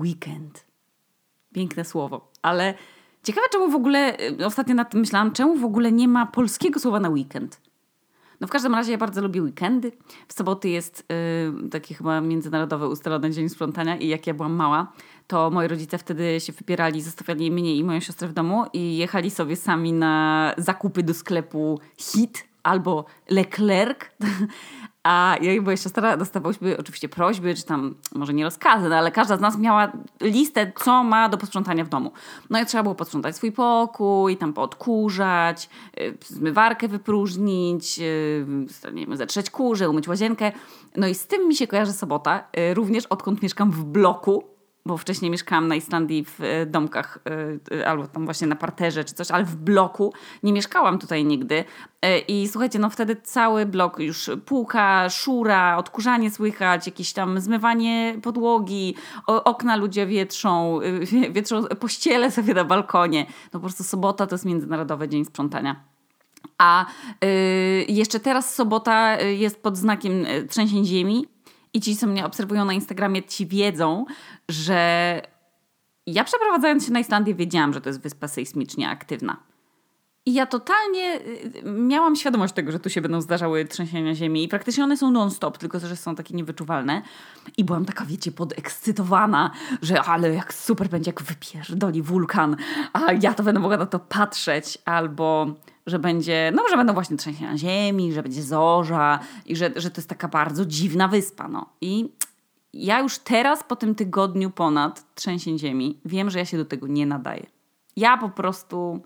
weekend. Piękne słowo, ale ciekawe czemu w ogóle, y, ostatnio nad tym myślałam, czemu w ogóle nie ma polskiego słowa na weekend. No w każdym razie ja bardzo lubię weekendy. W soboty jest yy, taki chyba międzynarodowy ustalony dzień sprzątania i jak ja byłam mała, to moi rodzice wtedy się wybierali, zostawiali mnie i moją siostrę w domu i jechali sobie sami na zakupy do sklepu HIT albo Leclerc A ja i moja siostra dostawałyśmy oczywiście prośby, czy tam może nie rozkazy, no ale każda z nas miała listę, co ma do posprzątania w domu. No i trzeba było posprzątać swój pokój, tam poodkurzać, y, zmywarkę wypróżnić, y, nie wiem, zetrzeć kurze, umyć łazienkę. No i z tym mi się kojarzy sobota, y, również odkąd mieszkam w bloku, bo wcześniej mieszkałam na Islandii w e, domkach e, e, albo tam właśnie na parterze czy coś, ale w bloku. Nie mieszkałam tutaj nigdy. I słuchajcie, no wtedy cały blok już półka, szura, odkurzanie słychać, jakieś tam zmywanie podłogi, okna ludzie wietrzą, wietrzą pościele sobie na balkonie. No po prostu sobota to jest Międzynarodowy Dzień Sprzątania. A jeszcze teraz sobota jest pod znakiem trzęsień ziemi i ci, co mnie obserwują na Instagramie, ci wiedzą, że ja przeprowadzając się na Islandię wiedziałam, że to jest wyspa sejsmicznie aktywna. I ja totalnie y, miałam świadomość tego, że tu się będą zdarzały trzęsienia ziemi i praktycznie one są non-stop, tylko że są takie niewyczuwalne. I byłam taka, wiecie, podekscytowana, że ale jak super będzie, jak wypierdoli wulkan, a ja to będę mogła na to patrzeć, albo że będzie, no że będą właśnie trzęsienia ziemi, że będzie zorza i że, że to jest taka bardzo dziwna wyspa, no. I ja już teraz po tym tygodniu ponad trzęsień ziemi wiem, że ja się do tego nie nadaję. Ja po prostu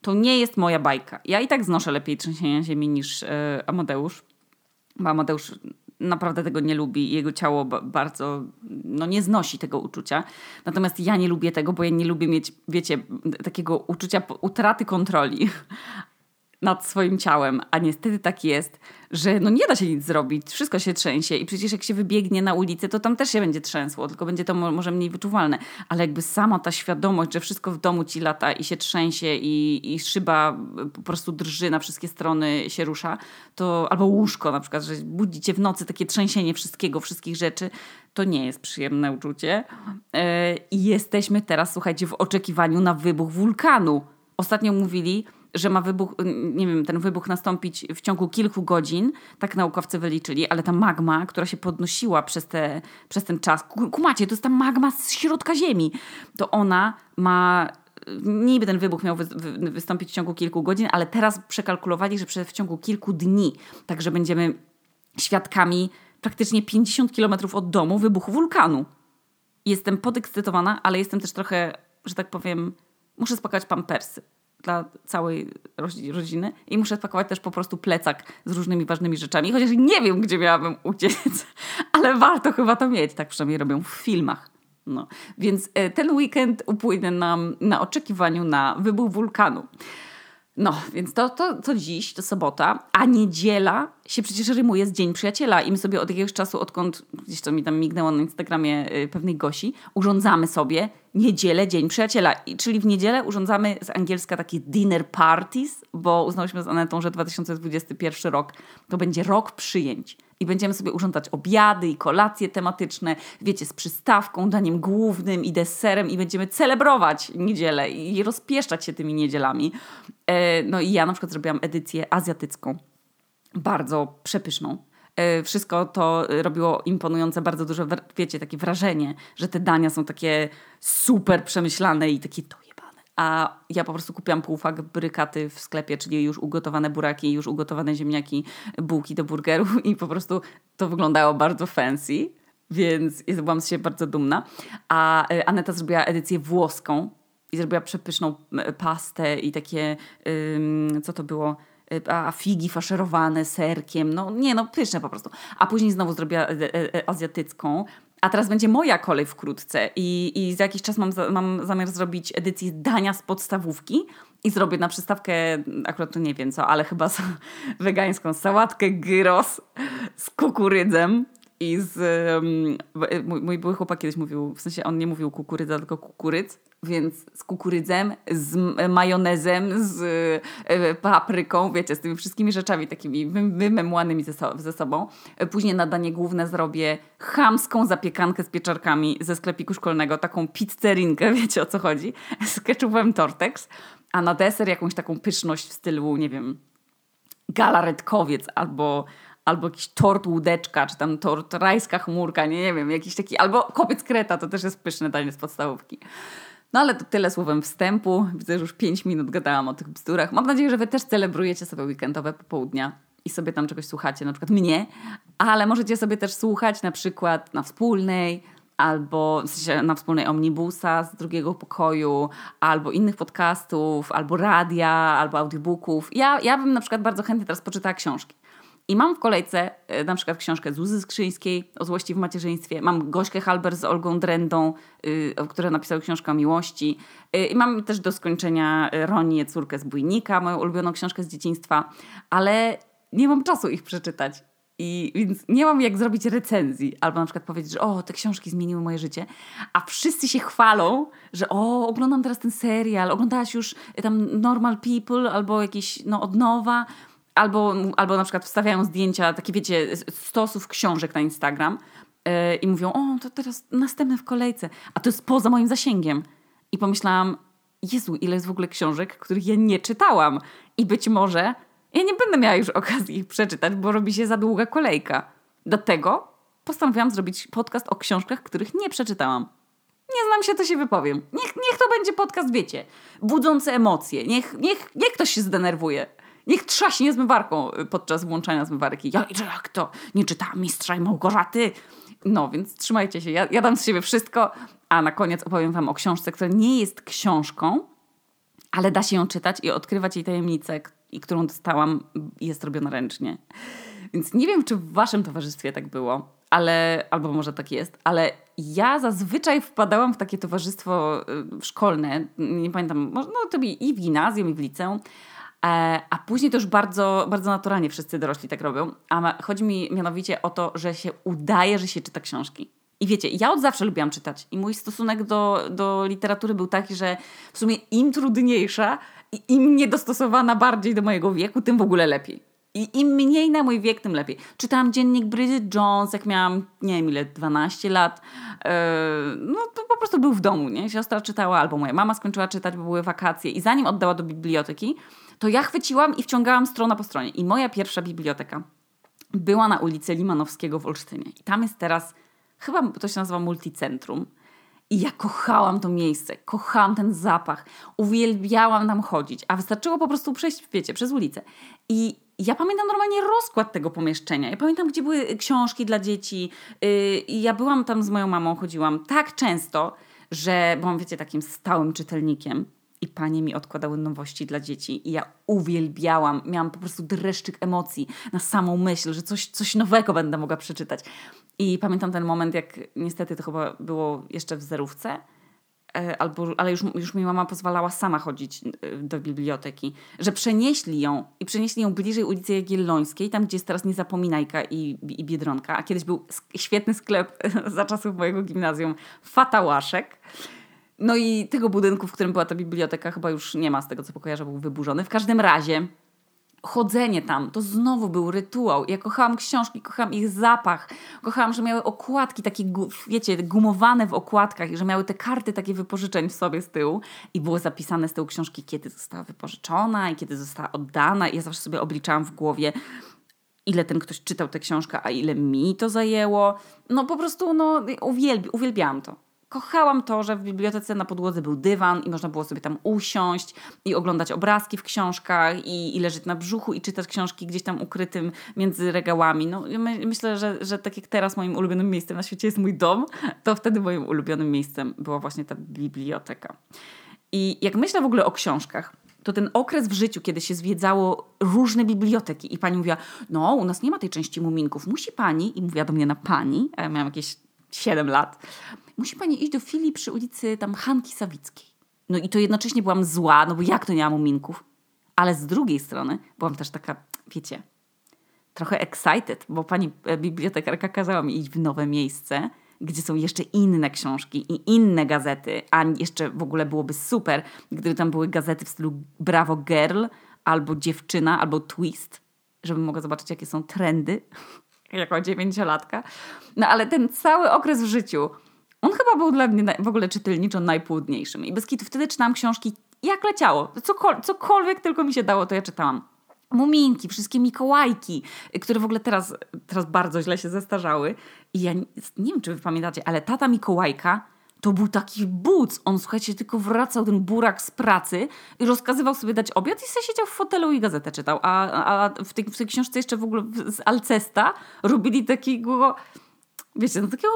to nie jest moja bajka. Ja i tak znoszę lepiej trzęsienia ziemi niż e, Amadeusz, bo Amadeusz naprawdę tego nie lubi i jego ciało bardzo no, nie znosi tego uczucia. Natomiast ja nie lubię tego, bo ja nie lubię mieć, wiecie, takiego uczucia utraty kontroli nad swoim ciałem, a niestety tak jest, że no nie da się nic zrobić, wszystko się trzęsie i przecież jak się wybiegnie na ulicę, to tam też się będzie trzęsło, tylko będzie to może mniej wyczuwalne, ale jakby sama ta świadomość, że wszystko w domu ci lata i się trzęsie i, i szyba po prostu drży na wszystkie strony się rusza, to albo łóżko na przykład, że budzicie w nocy takie trzęsienie wszystkiego, wszystkich rzeczy, to nie jest przyjemne uczucie e, i jesteśmy teraz, słuchajcie, w oczekiwaniu na wybuch wulkanu. Ostatnio mówili, że ma wybuch, nie wiem, ten wybuch nastąpić w ciągu kilku godzin, tak naukowcy wyliczyli, ale ta magma, która się podnosiła przez, te, przez ten czas, kumacie, to jest ta magma z środka Ziemi, to ona ma niby ten wybuch miał wy, wy, wystąpić w ciągu kilku godzin, ale teraz przekalkulowali, że w ciągu kilku dni, także będziemy świadkami praktycznie 50 kilometrów od domu wybuchu wulkanu. Jestem podekscytowana, ale jestem też trochę, że tak powiem, muszę spakować pampersy dla całej rodziny i muszę spakować też po prostu plecak z różnymi ważnymi rzeczami, chociaż nie wiem, gdzie miałabym uciec, ale warto chyba to mieć, tak przynajmniej robią w filmach. No. Więc e, ten weekend upłynie nam na oczekiwaniu na wybuch wulkanu. No, więc to, to, to dziś, to sobota, a niedziela się przecież rymuje z Dzień Przyjaciela i my sobie od jakiegoś czasu, odkąd gdzieś to mi tam mignęło na Instagramie y, pewnej Gosi, urządzamy sobie niedzielę Dzień Przyjaciela. I, czyli w niedzielę urządzamy z angielska takie dinner parties, bo uznałyśmy z Anetą, że 2021 rok to będzie rok przyjęć i będziemy sobie urządzać obiady i kolacje tematyczne, wiecie, z przystawką, daniem głównym i deserem i będziemy celebrować niedzielę i rozpieszczać się tymi niedzielami. E, no i ja na przykład zrobiłam edycję azjatycką, bardzo przepyszną. E, wszystko to robiło imponujące, bardzo duże, wiecie, takie wrażenie, że te dania są takie super przemyślane i takie to a ja po prostu kupiłam półfak brykaty w sklepie, czyli już ugotowane buraki, już ugotowane ziemniaki, bułki do burgerów i po prostu to wyglądało bardzo fancy, więc byłam z siebie bardzo dumna. A e, Aneta zrobiła edycję włoską i zrobiła przepyszną e, pastę i takie, co to było? E, a figi faszerowane serkiem, no nie no, pyszne po prostu. A później znowu zrobiła azjatycką, a teraz będzie moja kolej wkrótce i, i za jakiś czas mam, mam zamiar zrobić edycję dania z podstawówki i zrobię na przystawkę, akurat to nie wiem co, ale chyba wegańską sałatkę gyros z kukurydzem i z... Um, mój, mój były chłopak kiedyś mówił, w sensie on nie mówił kukurydza, tylko kukuryc, więc z kukurydzem, z majonezem, z e, papryką, wiecie, z tymi wszystkimi rzeczami takimi wymemłanymi ze, ze sobą. Później na danie główne zrobię chamską zapiekankę z pieczarkami ze sklepiku szkolnego, taką pizzerinkę, wiecie o co chodzi, z ketchupem Tortex, a na deser jakąś taką pyszność w stylu, nie wiem, galaretkowiec albo albo jakiś tort łódeczka, czy tam tort rajska chmurka, nie, nie wiem, jakiś taki, albo kopiec kreta, to też jest pyszne danie z podstawówki. No ale to tyle słowem wstępu. Widzę, że już 5 minut gadałam o tych bzdurach. Mam nadzieję, że wy też celebrujecie sobie weekendowe popołudnia i sobie tam czegoś słuchacie, na przykład mnie, ale możecie sobie też słuchać na przykład na wspólnej, albo w sensie na wspólnej omnibusa z drugiego pokoju, albo innych podcastów, albo radia, albo audiobooków. Ja, ja bym na przykład bardzo chętnie teraz poczytała książki. I mam w kolejce e, na przykład książkę Zuzy Skrzyńskiej o złości w macierzyństwie. Mam Gośkę Halber z Olgą Drendą, yy, która napisała książkę o miłości. Yy, I mam też do skończenia Ronię, córkę z Bójnika, moją ulubioną książkę z dzieciństwa. Ale nie mam czasu ich przeczytać. I więc nie mam jak zrobić recenzji, albo na przykład powiedzieć, że o, te książki zmieniły moje życie, a wszyscy się chwalą, że o, oglądam teraz ten serial, oglądałaś już tam Normal People albo jakieś no, od nowa, albo, albo na przykład wstawiają zdjęcia, takie wiecie, stosów książek na Instagram yy, i mówią, o, to teraz następne w kolejce, a to jest poza moim zasięgiem. I pomyślałam, Jezu, ile jest w ogóle książek, których ja nie czytałam. I być może ja nie będę miała już okazji ich przeczytać, bo robi się za długa kolejka. Do tego postanowiłam zrobić podcast o książkach, których nie przeczytałam. Nie znam się, to się wypowiem. Niech, niech to będzie podcast, wiecie, budzący emocje. Niech, niech, niech ktoś się zdenerwuje. Niech trzaśnie zmywarką podczas włączania zmywarki. Ja, jak to? Nie czytałam Mistrza i Małgorzaty? No, więc trzymajcie się. Ja, ja dam z siebie wszystko, a na koniec opowiem wam o książce, która nie jest książką, ale da się ją czytać i odkrywać jej tajemnice, i którą dostałam, jest robiona ręcznie. Więc nie wiem, czy w waszym towarzystwie tak było, ale, albo może tak jest, ale ja zazwyczaj wpadałam w takie towarzystwo y, szkolne, nie pamiętam, no to i w gimnazjum, i w liceum, a później to już bardzo, bardzo naturalnie wszyscy dorośli tak robią. A chodzi mi mianowicie o to, że się udaje, że się czyta książki. I wiecie, ja od zawsze lubiłam czytać. I mój stosunek do, do literatury był taki, że w sumie im trudniejsza i im niedostosowana bardziej do mojego wieku, tym w ogóle lepiej. I im mniej na mój wiek, tym lepiej. Czytałam dziennik Bridget Jones, jak miałam, nie wiem ile, 12 lat. Yy, no to po prostu był w domu, nie? Siostra czytała, albo moja mama skończyła czytać, bo były wakacje. I zanim oddała do biblioteki, to ja chwyciłam i wciągałam strona po stronie. I moja pierwsza biblioteka była na ulicy Limanowskiego w Olsztynie. I tam jest teraz chyba to się nazywa multicentrum. I ja kochałam to miejsce, kochałam ten zapach, uwielbiałam tam chodzić, a wystarczyło po prostu przejść, wiecie, przez ulicę. I ja pamiętam normalnie rozkład tego pomieszczenia. Ja pamiętam, gdzie były książki dla dzieci. Yy, I ja byłam tam z moją mamą, chodziłam tak często, że byłam, wiecie, takim stałym czytelnikiem. I panie mi odkładały nowości dla dzieci. I ja uwielbiałam, miałam po prostu dreszczyk emocji na samą myśl, że coś, coś nowego będę mogła przeczytać. I pamiętam ten moment, jak niestety to chyba było jeszcze w zerówce, e, albo, ale już, już mi mama pozwalała sama chodzić e, do biblioteki, że przenieśli ją i przenieśli ją bliżej ulicy Jagiellońskiej, tam gdzie jest teraz Niezapominajka i, i Biedronka, a kiedyś był świetny sklep za czasów mojego gimnazjum, Fatałaszek. No i tego budynku, w którym była ta biblioteka, chyba już nie ma z tego, co pokojarzę, był wyburzony. W każdym razie chodzenie tam, to znowu był rytuał. Ja kochałam książki, kochałam ich zapach, kochałam, że miały okładki takie, wiecie, gumowane w okładkach i że miały te karty takie wypożyczeń w sobie z tyłu i było zapisane z tyłu książki, kiedy została wypożyczona i kiedy została oddana i ja zawsze sobie obliczałam w głowie, ile ten ktoś czytał tę książkę, a ile mi to zajęło. No po prostu, no uwielbi, uwielbiałam to kochałam to, że w bibliotece na podłodze był dywan i można było sobie tam usiąść i oglądać obrazki w książkach i, i leżeć na brzuchu i czytać książki gdzieś tam ukrytym między regałami. No, my, myślę, że, że tak jak teraz moim ulubionym miejscem na świecie jest mój dom, to wtedy moim ulubionym miejscem była właśnie ta biblioteka. I jak myślę w ogóle o książkach, to ten okres w życiu, kiedy się zwiedzało różne biblioteki i pani mówiła, no u nas nie ma tej części muminków, musi pani, i mówiła do mnie na pani, a ja miałam jakieś 7 lat, musi pani iść do filii przy ulicy tam Hanki Sawickiej. No i to jednocześnie byłam zła, no bo jak to nie mam muminków? Ale z drugiej strony byłam też taka, wiecie, trochę excited, bo pani e, bibliotekarka kazała mi iść w nowe miejsce, gdzie są jeszcze inne książki i inne gazety, a jeszcze w ogóle byłoby super, gdyby tam były gazety w stylu Bravo Girl, albo Dziewczyna, albo Twist, żebym mogła zobaczyć, jakie są trendy jako dziewięciolatka. No ale ten cały okres w życiu, on chyba był dla mnie w ogóle czytelniczo najpłudniejszym. I bez wtedy czytałam książki jak leciało. Cokol cokolwiek tylko mi się dało, to ja czytałam. Muminki, wszystkie Mikołajki, które w ogóle teraz, teraz bardzo źle się zestarzały. I ja nie, nie wiem, czy wy pamiętacie, ale tata Mikołajka to był taki buc. On, słuchajcie, tylko wracał ten burak z pracy i rozkazywał sobie dać obiad i sobie siedział w fotelu i gazetę czytał. A, a w, tej, w tej książce jeszcze w ogóle z Alcesta robili takiego, wiecie, no takiego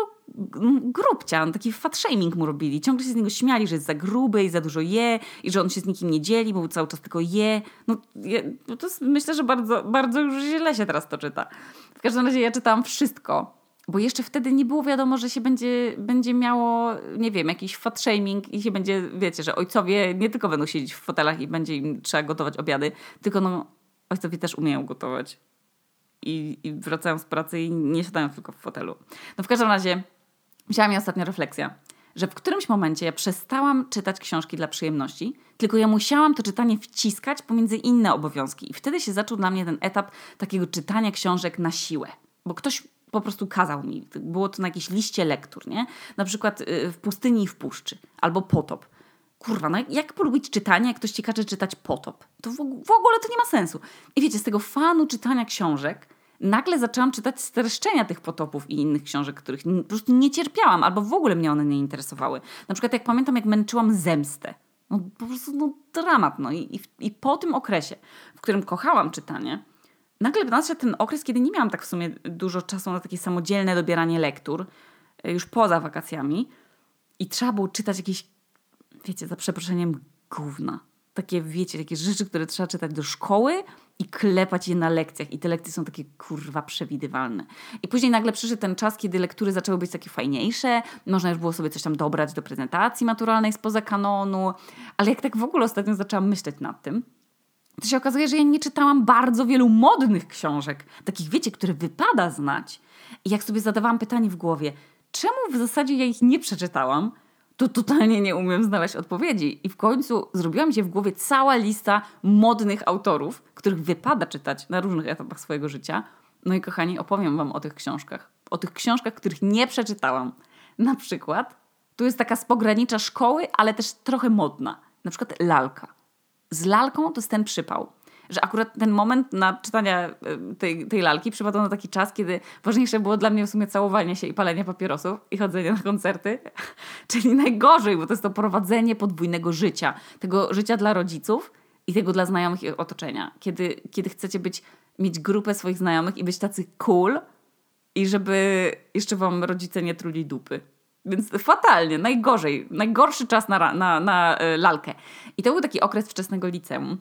grubcia, no taki fat shaming mu robili. Ciągle się z niego śmiali, że jest za gruby i za dużo je i że on się z nikim nie dzieli, bo cały czas tylko je. No, je, no to jest, myślę, że bardzo, bardzo już źle się teraz to czyta. W każdym razie ja czytałam wszystko bo jeszcze wtedy nie było wiadomo, że się będzie, będzie miało, nie wiem, jakiś fat shaming i się będzie, wiecie, że ojcowie nie tylko będą siedzieć w fotelach i będzie im trzeba gotować obiady, tylko no, ojcowie też umieją gotować. I, i wracają z pracy i nie siadają tylko w fotelu. No w każdym razie, wzięła mi ostatnia refleksja, że w którymś momencie ja przestałam czytać książki dla przyjemności, tylko ja musiałam to czytanie wciskać pomiędzy inne obowiązki. I wtedy się zaczął dla mnie ten etap takiego czytania książek na siłę. Bo ktoś po prostu kazał mi. Było to na jakiejś liście lektur, nie? Na przykład y, w pustyni i w puszczy, albo potop. Kurwa, no jak polubić czytanie, jak ktoś ci każe czytać potop? To w, w ogóle to nie ma sensu. I wiecie, z tego fanu czytania książek nagle zaczęłam czytać streszczenia tych potopów i innych książek, których po prostu nie cierpiałam, albo w ogóle mnie one nie interesowały. Na przykład jak pamiętam, jak męczyłam zemstę. No po prostu no, dramat. No. I, i, I po tym okresie, w którym kochałam czytanie, nagle nadszedł ten okres, kiedy nie miałam tak w sumie dużo czasu na takie samodzielne dobieranie lektur, e, już poza wakacjami. I trzeba było czytać jakieś, wiecie, za przeproszeniem, gówna. Takie, wiecie, takie rzeczy, które trzeba czytać do szkoły i klepać je na lekcjach. I te lekcje są takie, kurwa, przewidywalne. I później nagle przyszedł ten czas, kiedy lektury zaczęły być takie fajniejsze. Można już było sobie coś tam dobrać do prezentacji maturalnej spoza kanonu. Ale jak tak w ogóle ostatnio zaczęłam myśleć nad tym, to się okazuje, że ja nie czytałam bardzo wielu modnych książek, takich wiecie, które wypada znać. I jak sobie zadawałam pytanie w głowie, czemu w zasadzie ja ich nie przeczytałam, to totalnie nie umiem znaleźć odpowiedzi. I w końcu zrobiła mi się w głowie cała lista modnych autorów, których wypada czytać na różnych etapach swojego życia. No i kochani, opowiem Wam o tych książkach. O tych książkach, których nie przeczytałam. Na przykład, tu jest taka z pogranicza szkoły, ale też trochę modna. Na przykład lalka z lalką to jest ten przypał. Że akurat ten moment na czytania e, tej, tej lalki przypadał na taki czas, kiedy ważniejsze było dla mnie w sumie całowanie się i palenie papierosów i chodzenie na koncerty. Czyli najgorzej, bo to jest to prowadzenie podwójnego życia. Tego życia dla rodziców i tego dla znajomych i otoczenia. Kiedy, kiedy chcecie być, mieć grupę swoich znajomych i być tacy cool i żeby jeszcze wam rodzice nie truli dupy. Więc fatalnie, najgorzej, najgorszy czas na, na, na e, lalkę. I to był taki okres wczesnego liceum.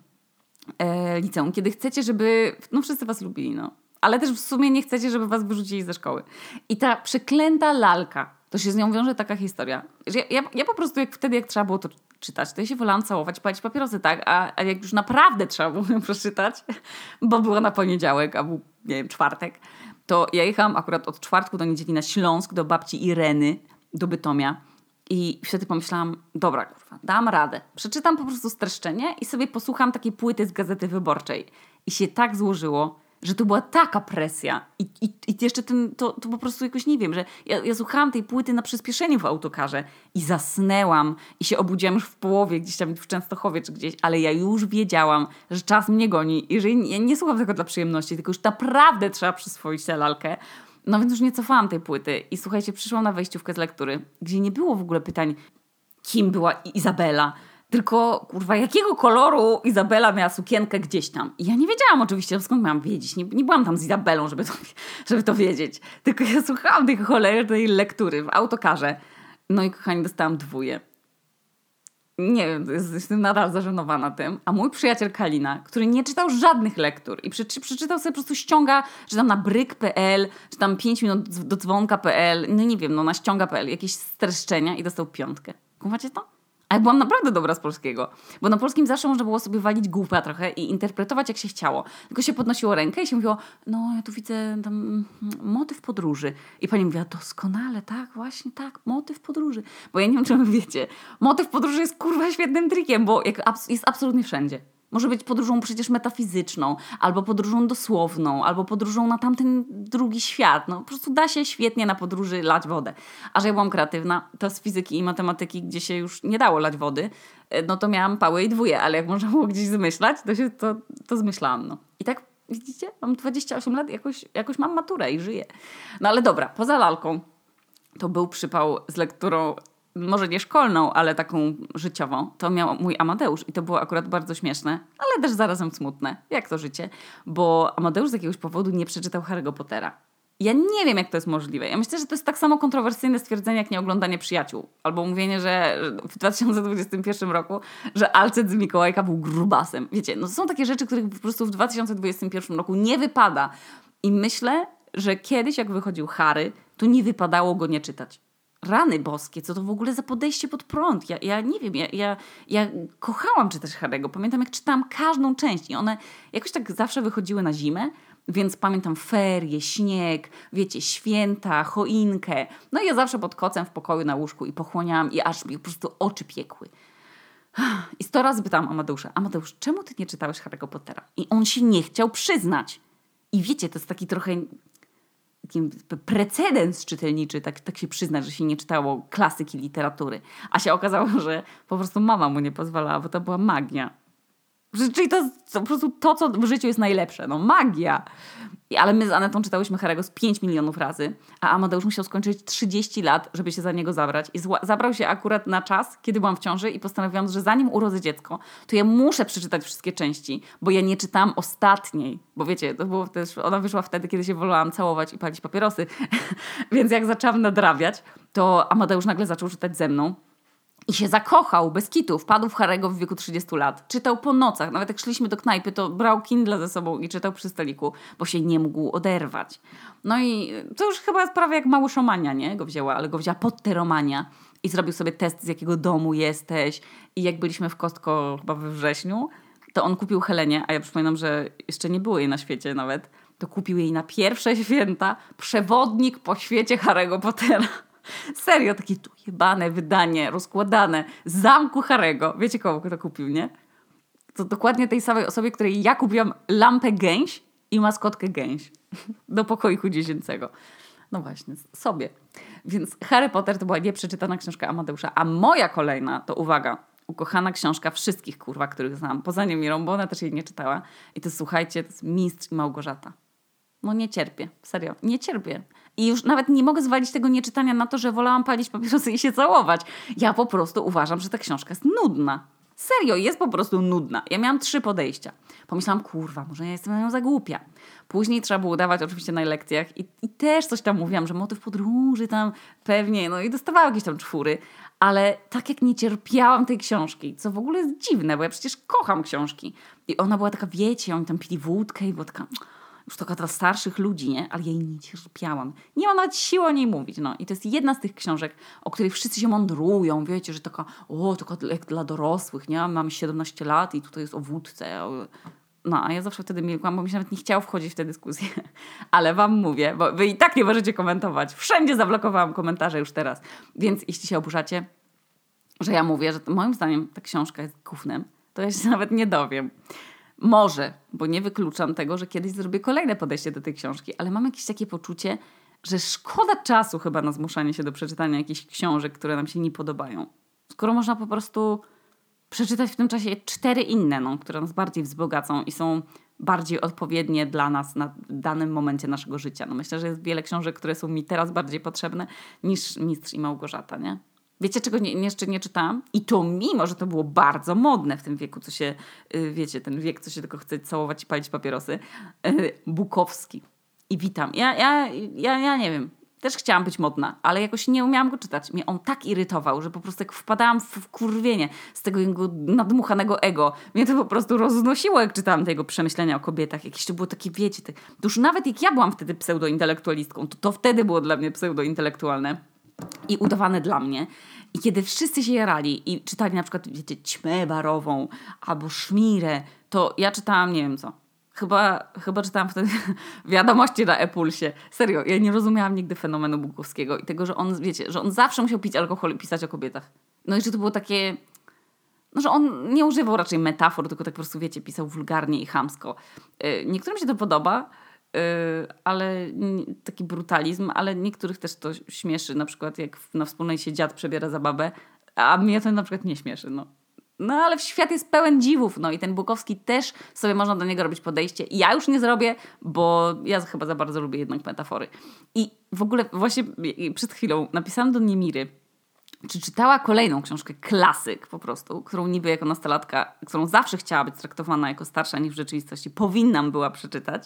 E, liceum, kiedy chcecie, żeby. No, wszyscy was lubili, no. Ale też w sumie nie chcecie, żeby was wyrzucili ze szkoły. I ta przeklęta lalka, to się z nią wiąże taka historia. Że ja, ja, ja po prostu jak wtedy, jak trzeba było to czytać, to ja się wolałam całować, palić papierosy, tak? A, a jak już naprawdę trzeba było ją przeczytać, bo była na poniedziałek, a był, nie wiem, czwartek, to ja jechałam akurat od czwartku do niedzieli na Śląsk do babci Ireny do Bytomia. I wtedy pomyślałam, dobra, kurwa, dam radę. Przeczytam po prostu streszczenie i sobie posłucham takiej płyty z Gazety Wyborczej. I się tak złożyło, że to była taka presja. I, i, i jeszcze ten, to, to po prostu jakoś nie wiem, że ja, ja słuchałam tej płyty na przyspieszeniu w autokarze i zasnęłam i się obudziłam już w połowie, gdzieś tam w Częstochowie czy gdzieś, ale ja już wiedziałam, że czas mnie goni i że ja nie słucham tego dla przyjemności, tylko już naprawdę trzeba przyswoić tę lalkę. No więc już nie cofałam tej płyty. I słuchajcie, przyszłam na wejściówkę z lektury, gdzie nie było w ogóle pytań, kim była Izabela, tylko kurwa, jakiego koloru Izabela miała sukienkę gdzieś tam. I ja nie wiedziałam oczywiście, skąd miałam wiedzieć. Nie, nie byłam tam z Izabelą, żeby to, żeby to wiedzieć. Tylko ja słuchałam tej cholernej lektury w autokarze. No i kochani, dostałam dwóje nie wiem, jestem nadal zażenowana tym. A mój przyjaciel Kalina, który nie czytał żadnych lektur i przeczytał sobie po prostu ściąga, czy tam na bryk.pl, czy tam 5 minut do dzwonka.pl, no nie wiem, no na ściąga.pl, jakieś streszczenia i dostał piątkę. Kumacie to? Ale byłam naprawdę dobra z polskiego. Bo na polskim zawsze można było sobie walić głupia trochę i interpretować jak się chciało. Tylko się podnosiło rękę i się mówiło, no ja tu widzę tam mm, motyw podróży. I pani mówiła, doskonale, tak, właśnie tak, motyw podróży. Bo ja nie wiem, czy wiecie, motyw podróży jest kurwa świetnym trikiem, bo jest absolutnie wszędzie. Może być podróżą przecież metafizyczną, albo podróżą dosłowną, albo podróżą na tamten drugi świat. No, po prostu da się świetnie na podróży lać wodę. A że ja byłam kreatywna, to z fizyki i matematyki, gdzie się już nie dało lać wody, e, no to miałam pałę i dwóje, ale jak można było gdzieś zmyślać, to się to, to zmyślałam. No. I tak widzicie, mam 28 lat, jakoś, jakoś mam maturę i żyję. No ale dobra, poza lalką to był przypał z lekturą może nie szkolną, ale taką życiową, to miał mój Amadeusz i to było akurat bardzo śmieszne, ale też zarazem smutne, jak to życie, bo Amadeusz z jakiegoś powodu nie przeczytał Harry'ego Pottera. Ja nie wiem, jak to jest możliwe. Ja myślę, że to jest tak samo kontrowersyjne stwierdzenie, jak nieoglądanie przyjaciół. Albo mówienie, że w 2021 roku, że Alcet z Mikołajka był grubasem. Wiecie, no to są takie rzeczy, których po prostu w 2021 roku nie wypada. I myślę, że kiedyś, jak wychodził Harry, to nie wypadało go nie czytać rany boskie, co to w ogóle za podejście pod prąd. Ja, ja nie wiem, ja, ja, ja kochałam czytać Harry'ego. Pamiętam, jak czytałam każdą część i one jakoś tak zawsze wychodziły na zimę, więc pamiętam ferie, śnieg, wiecie, święta, choinkę. No i ja zawsze pod kocem w pokoju na łóżku i pochłaniałam i aż mi po prostu oczy piekły. I sto razy pytałam Amadeusza, Amadeusz, czemu ty nie czytałeś Harry'ego Pottera? I on się nie chciał przyznać. I wiecie, to jest taki trochę taki precedens czytelniczy, tak, tak się przyznać, że się nie czytało klasyki literatury. A się okazało, że po prostu mama mu nie pozwalała, bo to była magia. Czyli to, to po prostu to, co w życiu jest najlepsze. No magia. Ale my z Anetą czytałyśmy Harego z 5 milionów razy, a Amadeusz musiał skończyć 30 lat, żeby się za niego zabrać. I zabrał się akurat na czas, kiedy byłam w ciąży i postanowiłam, że zanim urodzę dziecko, to ja muszę przeczytać wszystkie części, bo ja nie czytałam ostatniej. Bo wiecie, to było też, ona wyszła wtedy, kiedy się wolałam całować i palić papierosy. Więc jak zaczęłam nadrabiać, to Amadeusz nagle zaczął czytać ze mną. I się zakochał bez kitu. Wpadł w Harego w wieku 30 lat. Czytał po nocach. Nawet jak szliśmy do knajpy, to brał Kindle ze sobą i czytał przy stoliku, bo się nie mógł oderwać. No i to już chyba prawie jak mały szomania, nie? Go wzięła, ale go wzięła podteromania. I zrobił sobie test, z jakiego domu jesteś. I jak byliśmy w Kostko chyba we wrześniu, to on kupił Helenie, a ja przypominam, że jeszcze nie było jej na świecie nawet, to kupił jej na pierwsze święta przewodnik po świecie Harry'ego Pottera. Serio, takie tu jebane wydanie, rozkładane zamku Harego. Wiecie, kogo to kupił, nie? To dokładnie tej samej osobie, której ja kupiłam lampę gęś i maskotkę gęś do pokoiku dziecięcego. No właśnie, sobie. Więc Harry Potter to była nieprzeczytana książka Amadeusza, a moja kolejna to uwaga, ukochana książka wszystkich kurwa, których znam, poza Niemirą, bo ona też jej nie czytała. I to słuchajcie, to jest Mistrz i Małgorzata. No nie cierpię, serio, nie cierpię. I już nawet nie mogę zwalić tego nieczytania na to, że wolałam palić papierosy i się całować. Ja po prostu uważam, że ta książka jest nudna. Serio, jest po prostu nudna. Ja miałam trzy podejścia. Pomyślałam, kurwa, może ja jestem na nią za głupia. Później trzeba było dawać oczywiście na lekcjach i, i też coś tam mówiłam, że motyw podróży tam pewnie, no i dostawałam jakieś tam czwóry. Ale tak jak nie cierpiałam tej książki, co w ogóle jest dziwne, bo ja przecież kocham książki. I ona była taka, wiecie, oni tam pili wódkę i była taka już taka dla starszych ludzi, nie? Ale ja jej nie cierpiałam. Nie mam nawet siły o niej mówić, no. I to jest jedna z tych książek, o której wszyscy się mądrują, wiecie, że taka, o, taka dla dorosłych, nie? Mamy 17 lat i tutaj jest o wódce. No, a ja zawsze wtedy milkłam, bo mi się nawet nie chciało wchodzić w tę dyskusję. Ale wam mówię, bo wy i tak nie możecie komentować. Wszędzie zablokowałam komentarze już teraz. Więc jeśli się oburzacie, że ja mówię, że moim zdaniem ta książka jest gównem, to ja się nawet nie dowiem. Może, bo nie wykluczam tego, że kiedyś zrobię kolejne podejście do tej książki, ale mam jakieś takie poczucie, że szkoda czasu chyba na zmuszanie się do przeczytania jakichś książek, które nam się nie podobają. Skoro można po prostu przeczytać w tym czasie cztery inne, no, które nas bardziej wzbogacą i są bardziej odpowiednie dla nas na danym momencie naszego życia. No myślę, że jest wiele książek, które są mi teraz bardziej potrzebne niż Mistrz i Małgorzata, nie? Wiecie, czego nie, jeszcze nie czytałam? I to mimo, że to było bardzo modne w tym wieku, co się, y, wiecie, ten wiek, co się tylko chce całować i palić papierosy. Y, Bukowski. I witam. Ja, ja, ja, ja nie wiem. Też chciałam być modna, ale jakoś nie umiałam go czytać. Mnie on tak irytował, że po prostu jak wpadałam w kurwienie z tego jego nadmuchanego ego, mnie to po prostu roznosiło, jak czytałam tego przemyślenia o kobietach. Jakieś to było takie, wiecie, to już nawet jak ja byłam wtedy pseudointelektualistką, to to wtedy było dla mnie pseudointelektualne i udawane dla mnie. I kiedy wszyscy się jarali i czytali na przykład, wiecie, ćmę barową albo szmirę, to ja czytałam nie wiem co. Chyba, chyba czytałam wtedy wiadomości na Epulsie. Serio, ja nie rozumiałam nigdy fenomenu Bukowskiego i tego, że on, wiecie, że on zawsze musiał pić alkohol i pisać o kobietach. No i że to było takie... No, że on nie używał raczej metafor, tylko tak po prostu, wiecie, pisał wulgarnie i chamsko. Y, niektórym się to podoba, ale taki brutalizm, ale niektórych też to śmieszy, na przykład jak na wspólnej się dziad przebiera za babę, a mnie to na przykład nie śmieszy, no. No ale świat jest pełen dziwów, no i ten Bukowski też sobie można do niego robić podejście. Ja już nie zrobię, bo ja chyba za bardzo lubię jednak metafory. I w ogóle właśnie przed chwilą napisałam do Niemiry, czy czytała kolejną książkę, klasyk po prostu, którą niby jako nastolatka, którą zawsze chciała być traktowana jako starsza niż w rzeczywistości, powinnam była przeczytać.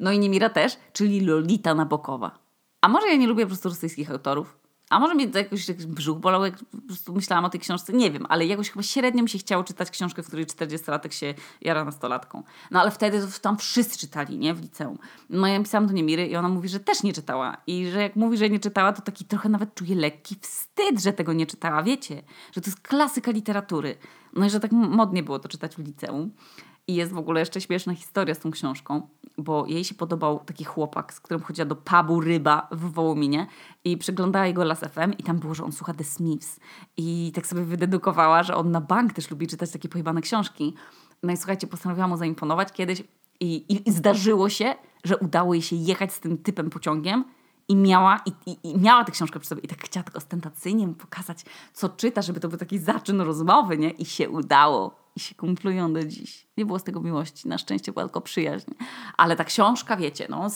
No i Niemira też, czyli Lolita Nabokowa. A może ja nie lubię po prostu rosyjskich autorów? A może mnie jakoś brzuch bolał, jak po prostu myślałam o tej książce, nie wiem, ale jakoś chyba średnio mi się chciało czytać książkę, w której 40-latek się jara nastolatką. No ale wtedy tam wszyscy czytali, nie? W liceum. No ja pisałam do Niemiry i ona mówi, że też nie czytała. I że jak mówi, że nie czytała, to taki trochę nawet czuje lekki wstyd, że tego nie czytała. Wiecie, że to jest klasyka literatury. No i że tak modnie było to czytać w liceum. I jest w ogóle jeszcze śmieszna historia z tą książką, bo jej się podobał taki chłopak, z którym chodziła do pubu Ryba w Wołominie i przeglądała jego Las FM i tam było, że on słucha The Smiths. I tak sobie wydedukowała, że on na bank też lubi czytać takie pojebane książki. No i słuchajcie, postanowiła mu zaimponować kiedyś i, i, i zdarzyło się, że udało jej się jechać z tym typem pociągiem i miała, i, i, i, miała tę książkę przy sobie i tak chciała tak ostentacyjnie mu pokazać, co czyta, żeby to był taki zaczyn rozmowy, nie? I się udało i się kumplują do dziś. Nie było z tego miłości, na szczęście była tylko przyjaźń. Ale ta książka, wiecie, no,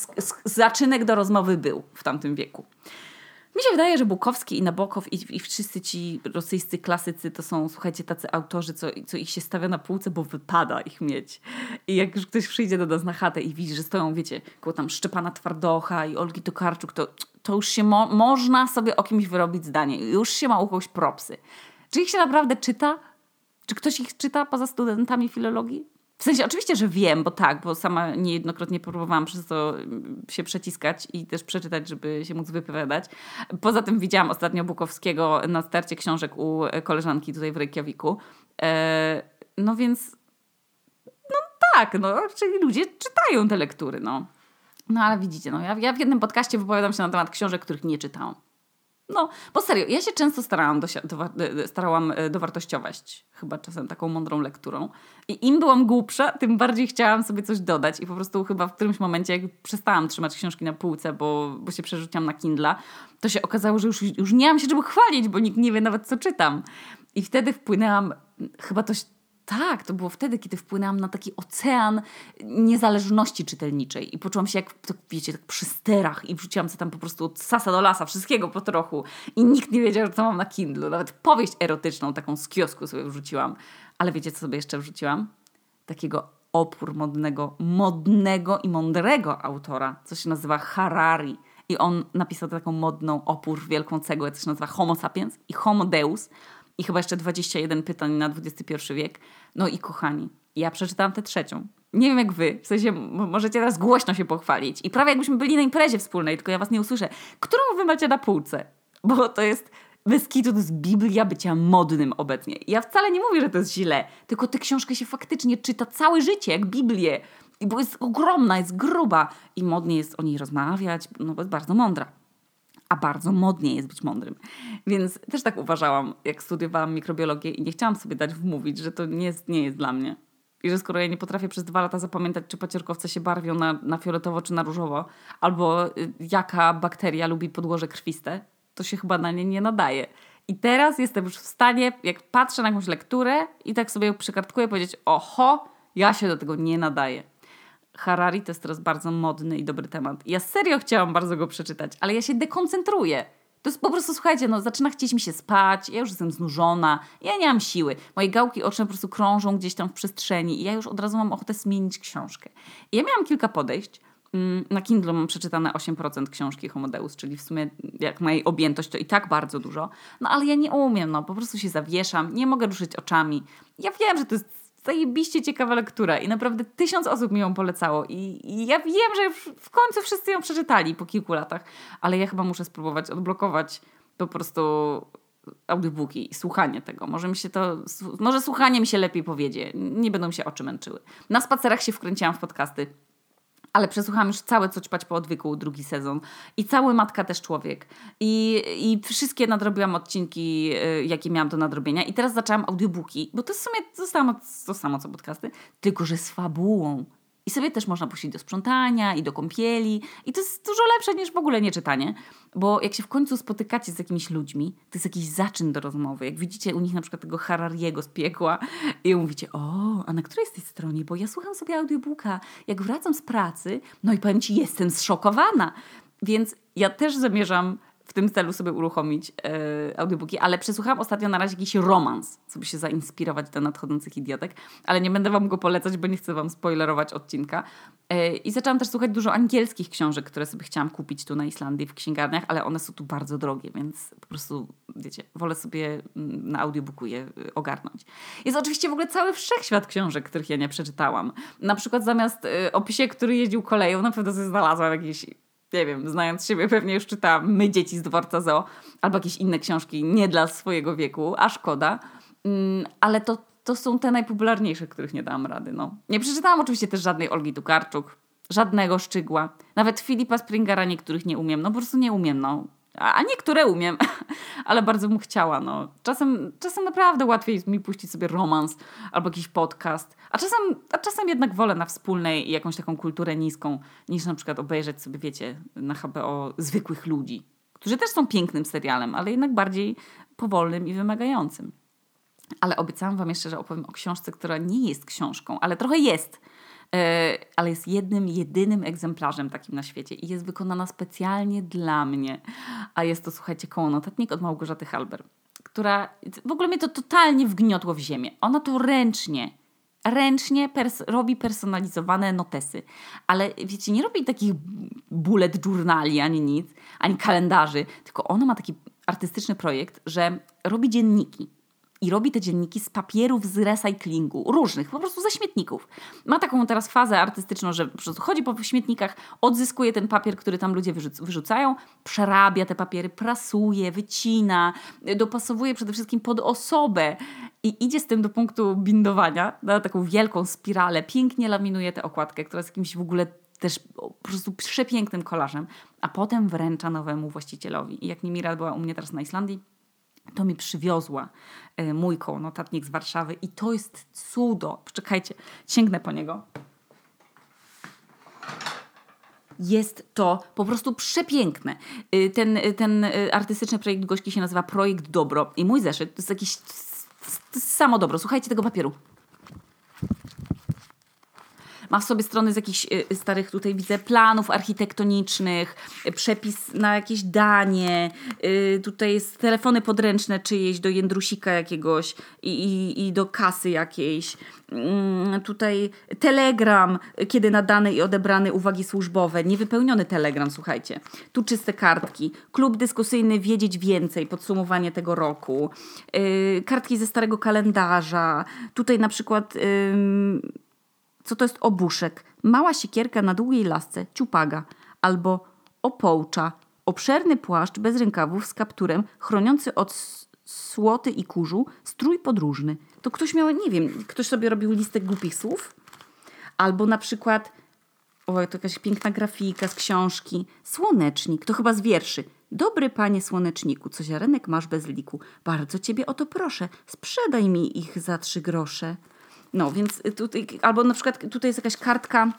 zaczynek do rozmowy był w tamtym wieku. Mi się wydaje, że Bukowski i Nabokow i, i wszyscy ci rosyjscy klasycy to są, słuchajcie, tacy autorzy, co, co ich się stawia na półce, bo wypada ich mieć. I jak już ktoś przyjdzie do nas na chatę i widzi, że stoją, wiecie, koło tam Szczepana Twardocha i Olgi Tokarczuk, to, to już się mo można sobie o kimś wyrobić zdanie. Już się ma u kogoś propsy. Czy ich się naprawdę czyta? Czy ktoś ich czyta poza studentami filologii? W sensie oczywiście, że wiem, bo tak, bo sama niejednokrotnie próbowałam przez to mm, się przeciskać i też przeczytać, żeby się móc wypowiadać. Poza tym widziałam ostatnio Bukowskiego na starcie książek u koleżanki tutaj w Reykjaviku. E, no więc no tak, no, czyli ludzie czytają te lektury, no. No ale widzicie, no ja, ja w jednym podcaście wypowiadam się na temat książek, których nie czytałam. No, bo serio, ja się często starałam, do, do, starałam e, dowartościować chyba czasem taką mądrą lekturą. I im byłam głupsza, tym bardziej chciałam sobie coś dodać. I po prostu chyba w którymś momencie, jak przestałam trzymać książki na półce, bo, bo się przerzuciłam na Kindle, to się okazało, że już, już nie mam się czego chwalić, bo nikt nie wie nawet, co czytam. I wtedy wpłynęłam, chyba to tak, to było wtedy, kiedy wpłynęłam na taki ocean niezależności czytelniczej i poczułam się jak, tak, wiecie, tak przy sterach i wrzuciłam sobie tam po prostu od sasa do lasa, wszystkiego po trochu i nikt nie wiedział, co mam na Kindle. Nawet powieść erotyczną, taką z kiosku sobie wrzuciłam. Ale wiecie, co sobie jeszcze wrzuciłam? Takiego opór modnego, modnego i mądrego autora, co się nazywa Harari. I on napisał taką modną opór, wielką cegłę, co się nazywa Homo sapiens i Homo Deus i chyba jeszcze 21 pytań na XXI wiek. No i kochani, ja przeczytałam tę trzecią. Nie wiem jak wy, w sensie możecie teraz głośno się pochwalić. I prawie jakbyśmy byli na imprezie wspólnej, tylko ja was nie usłyszę. Którą wy macie na półce? Bo to jest bez to jest Biblia bycia modnym obecnie. Ja wcale nie mówię, że to jest źle, tylko tę książkę się faktycznie czyta całe życie, jak Biblię. Bo jest ogromna, jest gruba i modnie jest o niej rozmawiać, no bo jest bardzo mądra a bardzo modnie jest być mądrym. Więc też tak uważałam, jak studiowałam mikrobiologię i nie chciałam sobie dać wmówić, że to nie jest, nie jest dla mnie. I że skoro ja nie potrafię przez dwa lata zapamiętać, czy paciorkowce się barwią na, na fioletowo czy na różowo, albo y, jaka bakteria lubi podłoże krwiste, to się chyba na nie nie nadaje. I teraz jestem już w stanie, jak patrzę na jakąś lekturę i tak sobie przykartkuję, powiedzieć: Oho, ja się do tego nie nadaję. Harari to jest teraz bardzo modny i dobry temat. Ja serio chciałam bardzo go przeczytać, ale ja się dekoncentruję. To jest po prostu, słuchajcie, no zaczyna chcieć mi się spać, ja już jestem znużona, ja nie mam siły. Moje gałki oczne po prostu krążą gdzieś tam w przestrzeni i ja już od razu mam ochotę zmienić książkę. I ja miałam kilka podejść. Mm, na Kindle mam przeczytane 8% książki Homodeus, czyli w sumie jak ma jej objętość, to i tak bardzo dużo. No ale ja nie umiem, no po prostu się zawieszam, nie mogę ruszyć oczami. Ja wiem, że to jest zajebiście ciekawa lektura i naprawdę tysiąc osób mi ją polecało i, i ja wiem, że w końcu wszyscy ją przeczytali po kilku latach, ale ja chyba muszę spróbować odblokować po prostu audiobooki i słuchanie tego. Może mi się to, może słuchanie mi się lepiej powiedzie. Nie będą mi się oczy męczyły. Na spacerach się wkręciłam w podcasty. Ale przesłuchałam już całe Co ćpać po odwyku, drugi sezon. I cały Matka też człowiek. I, I wszystkie nadrobiłam odcinki, y, jakie miałam do nadrobienia. I teraz zaczęłam audiobooki, bo to w sumie to samo, to samo co podcasty, tylko że z fabułą. I sobie też można puścić do sprzątania i do kąpieli. I to jest dużo lepsze niż w ogóle nieczitanie. Bo jak się w końcu spotykacie z jakimiś ludźmi, to jest jakiś zaczyn do rozmowy. Jak widzicie u nich na przykład tego Harariego z piekła i mówicie, o, a na której z tej stronie? Bo ja słucham sobie audiobooka. Jak wracam z pracy, no i powiem ci, jestem zszokowana. Więc ja też zamierzam w tym celu sobie uruchomić e, audiobooki, ale przesłuchałam ostatnio na razie jakiś romans, żeby się zainspirować do nadchodzących idiotek, ale nie będę wam go polecać, bo nie chcę wam spoilerować odcinka. E, I zaczęłam też słuchać dużo angielskich książek, które sobie chciałam kupić tu na Islandii w księgarniach, ale one są tu bardzo drogie, więc po prostu, wiecie, wolę sobie mm, na audiobooku je e, ogarnąć. Jest oczywiście w ogóle cały wszechświat książek, których ja nie przeczytałam. Na przykład zamiast e, opisie, który jeździł koleją, na pewno sobie znalazłam jakieś nie wiem, znając siebie pewnie już czytałam My dzieci z dworca Zoo albo jakieś inne książki nie dla swojego wieku, a szkoda. Mm, ale to, to są te najpopularniejsze, których nie dałam rady. No. Nie przeczytałam oczywiście też żadnej Olgi Tukarczuk, żadnego Szczygła. Nawet Filipa Springera niektórych nie umiem. No po prostu nie umiem. No. A niektóre umiem, ale bardzo bym chciała. No. Czasem, czasem naprawdę łatwiej mi puścić sobie romans albo jakiś podcast, a czasem, a czasem jednak wolę na wspólnej jakąś taką kulturę niską, niż na przykład obejrzeć sobie, wiecie, na HBO zwykłych ludzi, którzy też są pięknym serialem, ale jednak bardziej powolnym i wymagającym. Ale obiecałam Wam jeszcze, że opowiem o książce, która nie jest książką, ale trochę jest ale jest jednym, jedynym egzemplarzem takim na świecie i jest wykonana specjalnie dla mnie. A jest to, słuchajcie, koło notatnik od Małgorzaty Halber, która w ogóle mnie to totalnie wgniotło w ziemię. Ona to ręcznie ręcznie pers robi personalizowane notesy. Ale wiecie, nie robi takich bullet journali ani nic, ani kalendarzy, tylko ona ma taki artystyczny projekt, że robi dzienniki i robi te dzienniki z papierów z recyklingu, różnych, po prostu ze śmietników. Ma taką teraz fazę artystyczną, że chodzi po śmietnikach, odzyskuje ten papier, który tam ludzie wyrzucają, przerabia te papiery, prasuje, wycina, dopasowuje przede wszystkim pod osobę i idzie z tym do punktu bindowania, na taką wielką spiralę, pięknie laminuje tę okładkę, która jest jakimś w ogóle też po prostu przepięknym kolarzem, a potem wręcza nowemu właścicielowi. I jak Nimira była u mnie teraz na Islandii, to mi przywiozła e, mój koło notatnik z Warszawy i to jest cudo. Poczekajcie, sięgnę po niego. Jest to po prostu przepiękne. E, ten, ten e, artystyczny projekt Gośki się nazywa Projekt Dobro. I mój zeszyt to jest jakieś samo dobro. Słuchajcie tego papieru. Ma w sobie strony z jakichś y, starych, tutaj widzę, planów architektonicznych, y, przepis na jakieś danie, y, tutaj jest telefony podręczne czyjeś do jędrusika jakiegoś i, i, i do kasy jakiejś. Mm, tutaj telegram, kiedy nadany i odebrany uwagi służbowe, niewypełniony telegram, słuchajcie. Tu czyste kartki, klub dyskusyjny Wiedzieć Więcej, podsumowanie tego roku, kartki ze starego kalendarza, tutaj na przykład co to jest obuszek, mała siekierka na długiej lasce, ciupaga, albo opołcza, obszerny płaszcz bez rękawów z kapturem, chroniący od słoty i kurzu, strój podróżny. To ktoś miał, nie wiem, ktoś sobie robił listę głupich słów? Albo na przykład, o, to jakaś piękna grafika z książki, słonecznik, to chyba z wierszy. Dobry panie słoneczniku, co ziarenek masz bez liku. Bardzo ciebie o to proszę, sprzedaj mi ich za trzy grosze. No, więc tutaj, albo na przykład tutaj jest jakaś kartka.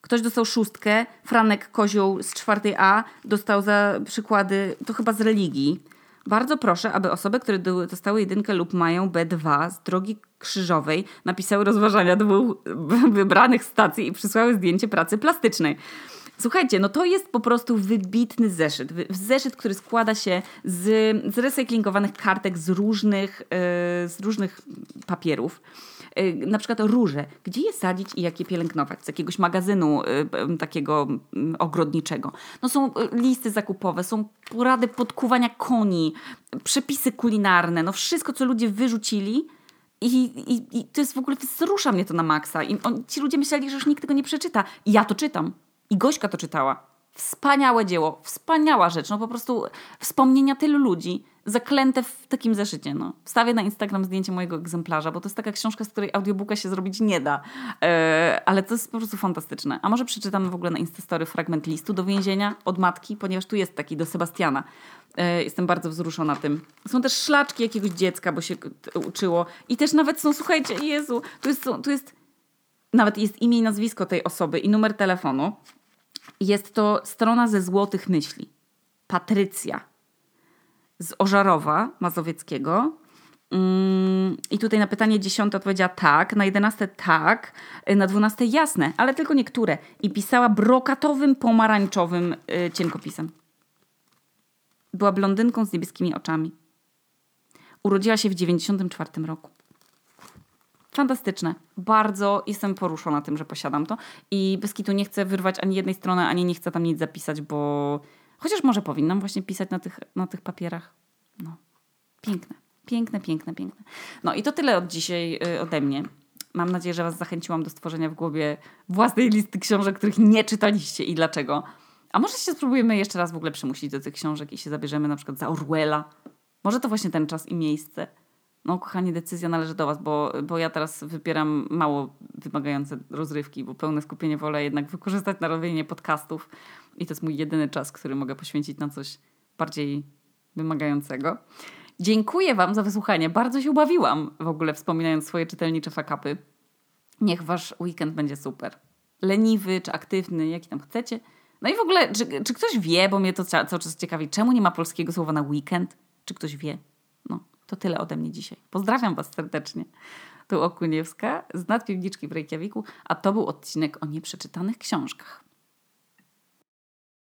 Ktoś dostał szóstkę, Franek Kozioł z czwartej A dostał za przykłady, to chyba z religii. Bardzo proszę, aby osoby, które dostały jedynkę lub mają B2 z drogi krzyżowej, napisały rozważania dwóch wybranych stacji i przysłały zdjęcie pracy plastycznej. Słuchajcie, no to jest po prostu wybitny zeszyt. Zeszyt, który składa się z, z recyklingowanych kartek z różnych, yy, z różnych papierów. Yy, na przykład róże. Gdzie je sadzić i jak je pielęgnować? Z jakiegoś magazynu yy, takiego ogrodniczego. No są listy zakupowe, są porady podkuwania koni, przepisy kulinarne, no wszystko, co ludzie wyrzucili, i, i, I to jest w ogóle, wzrusza mnie to na maksa. I on, ci ludzie myśleli, że już nikt tego nie przeczyta. I ja to czytam. I Gośka to czytała. Wspaniałe dzieło, wspaniała rzecz. No po prostu wspomnienia tylu ludzi zaklęte w takim zeszycie. No. Wstawię na Instagram zdjęcie mojego egzemplarza, bo to jest taka książka, z której audiobooka się zrobić nie da. E, ale to jest po prostu fantastyczne. A może przeczytamy w ogóle na Instastory fragment listu do więzienia od matki, ponieważ tu jest taki do Sebastiana. E, jestem bardzo wzruszona tym. Są też szlaczki jakiegoś dziecka, bo się uczyło. I też nawet są, słuchajcie, Jezu, tu jest, tu jest nawet jest imię i nazwisko tej osoby i numer telefonu. Jest to strona ze złotych myśli. Patrycja z Ożarowa Mazowieckiego. Mm, I tutaj na pytanie dziesiąte odpowiedziała tak, na jedenaste tak, na dwunaste jasne, ale tylko niektóre. I pisała brokatowym, pomarańczowym y, cienkopisem. Była blondynką z niebieskimi oczami. Urodziła się w 94 roku. Fantastyczne. Bardzo jestem poruszona tym, że posiadam to. I bez kitu nie chcę wyrwać ani jednej strony, ani nie chcę tam nic zapisać, bo chociaż może powinnam właśnie pisać na tych, na tych papierach. No. Piękne. Piękne, piękne, piękne. No i to tyle od dzisiaj y, ode mnie. Mam nadzieję, że Was zachęciłam do stworzenia w głowie własnej listy książek, których nie czytaliście i dlaczego. A może się spróbujemy jeszcze raz w ogóle przymusić do tych książek i się zabierzemy na przykład za Orwella. Może to właśnie ten czas i miejsce. No, kochani, decyzja należy do Was, bo, bo ja teraz wybieram mało wymagające rozrywki, bo pełne skupienie wolę jednak wykorzystać na robienie podcastów. I to jest mój jedyny czas, który mogę poświęcić na coś bardziej wymagającego. Dziękuję Wam za wysłuchanie. Bardzo się ubawiłam w ogóle wspominając swoje czytelnicze fakapy. Niech Wasz weekend będzie super. Leniwy czy aktywny, jaki tam chcecie. No i w ogóle, czy, czy ktoś wie, bo mnie to cały czas ciekawi, czemu nie ma polskiego słowa na weekend? Czy ktoś wie? No, to tyle ode mnie dzisiaj. Pozdrawiam Was serdecznie. Tu Okuniewska z nadpiwniczki w Reykjaviku, a to był odcinek o nieprzeczytanych książkach.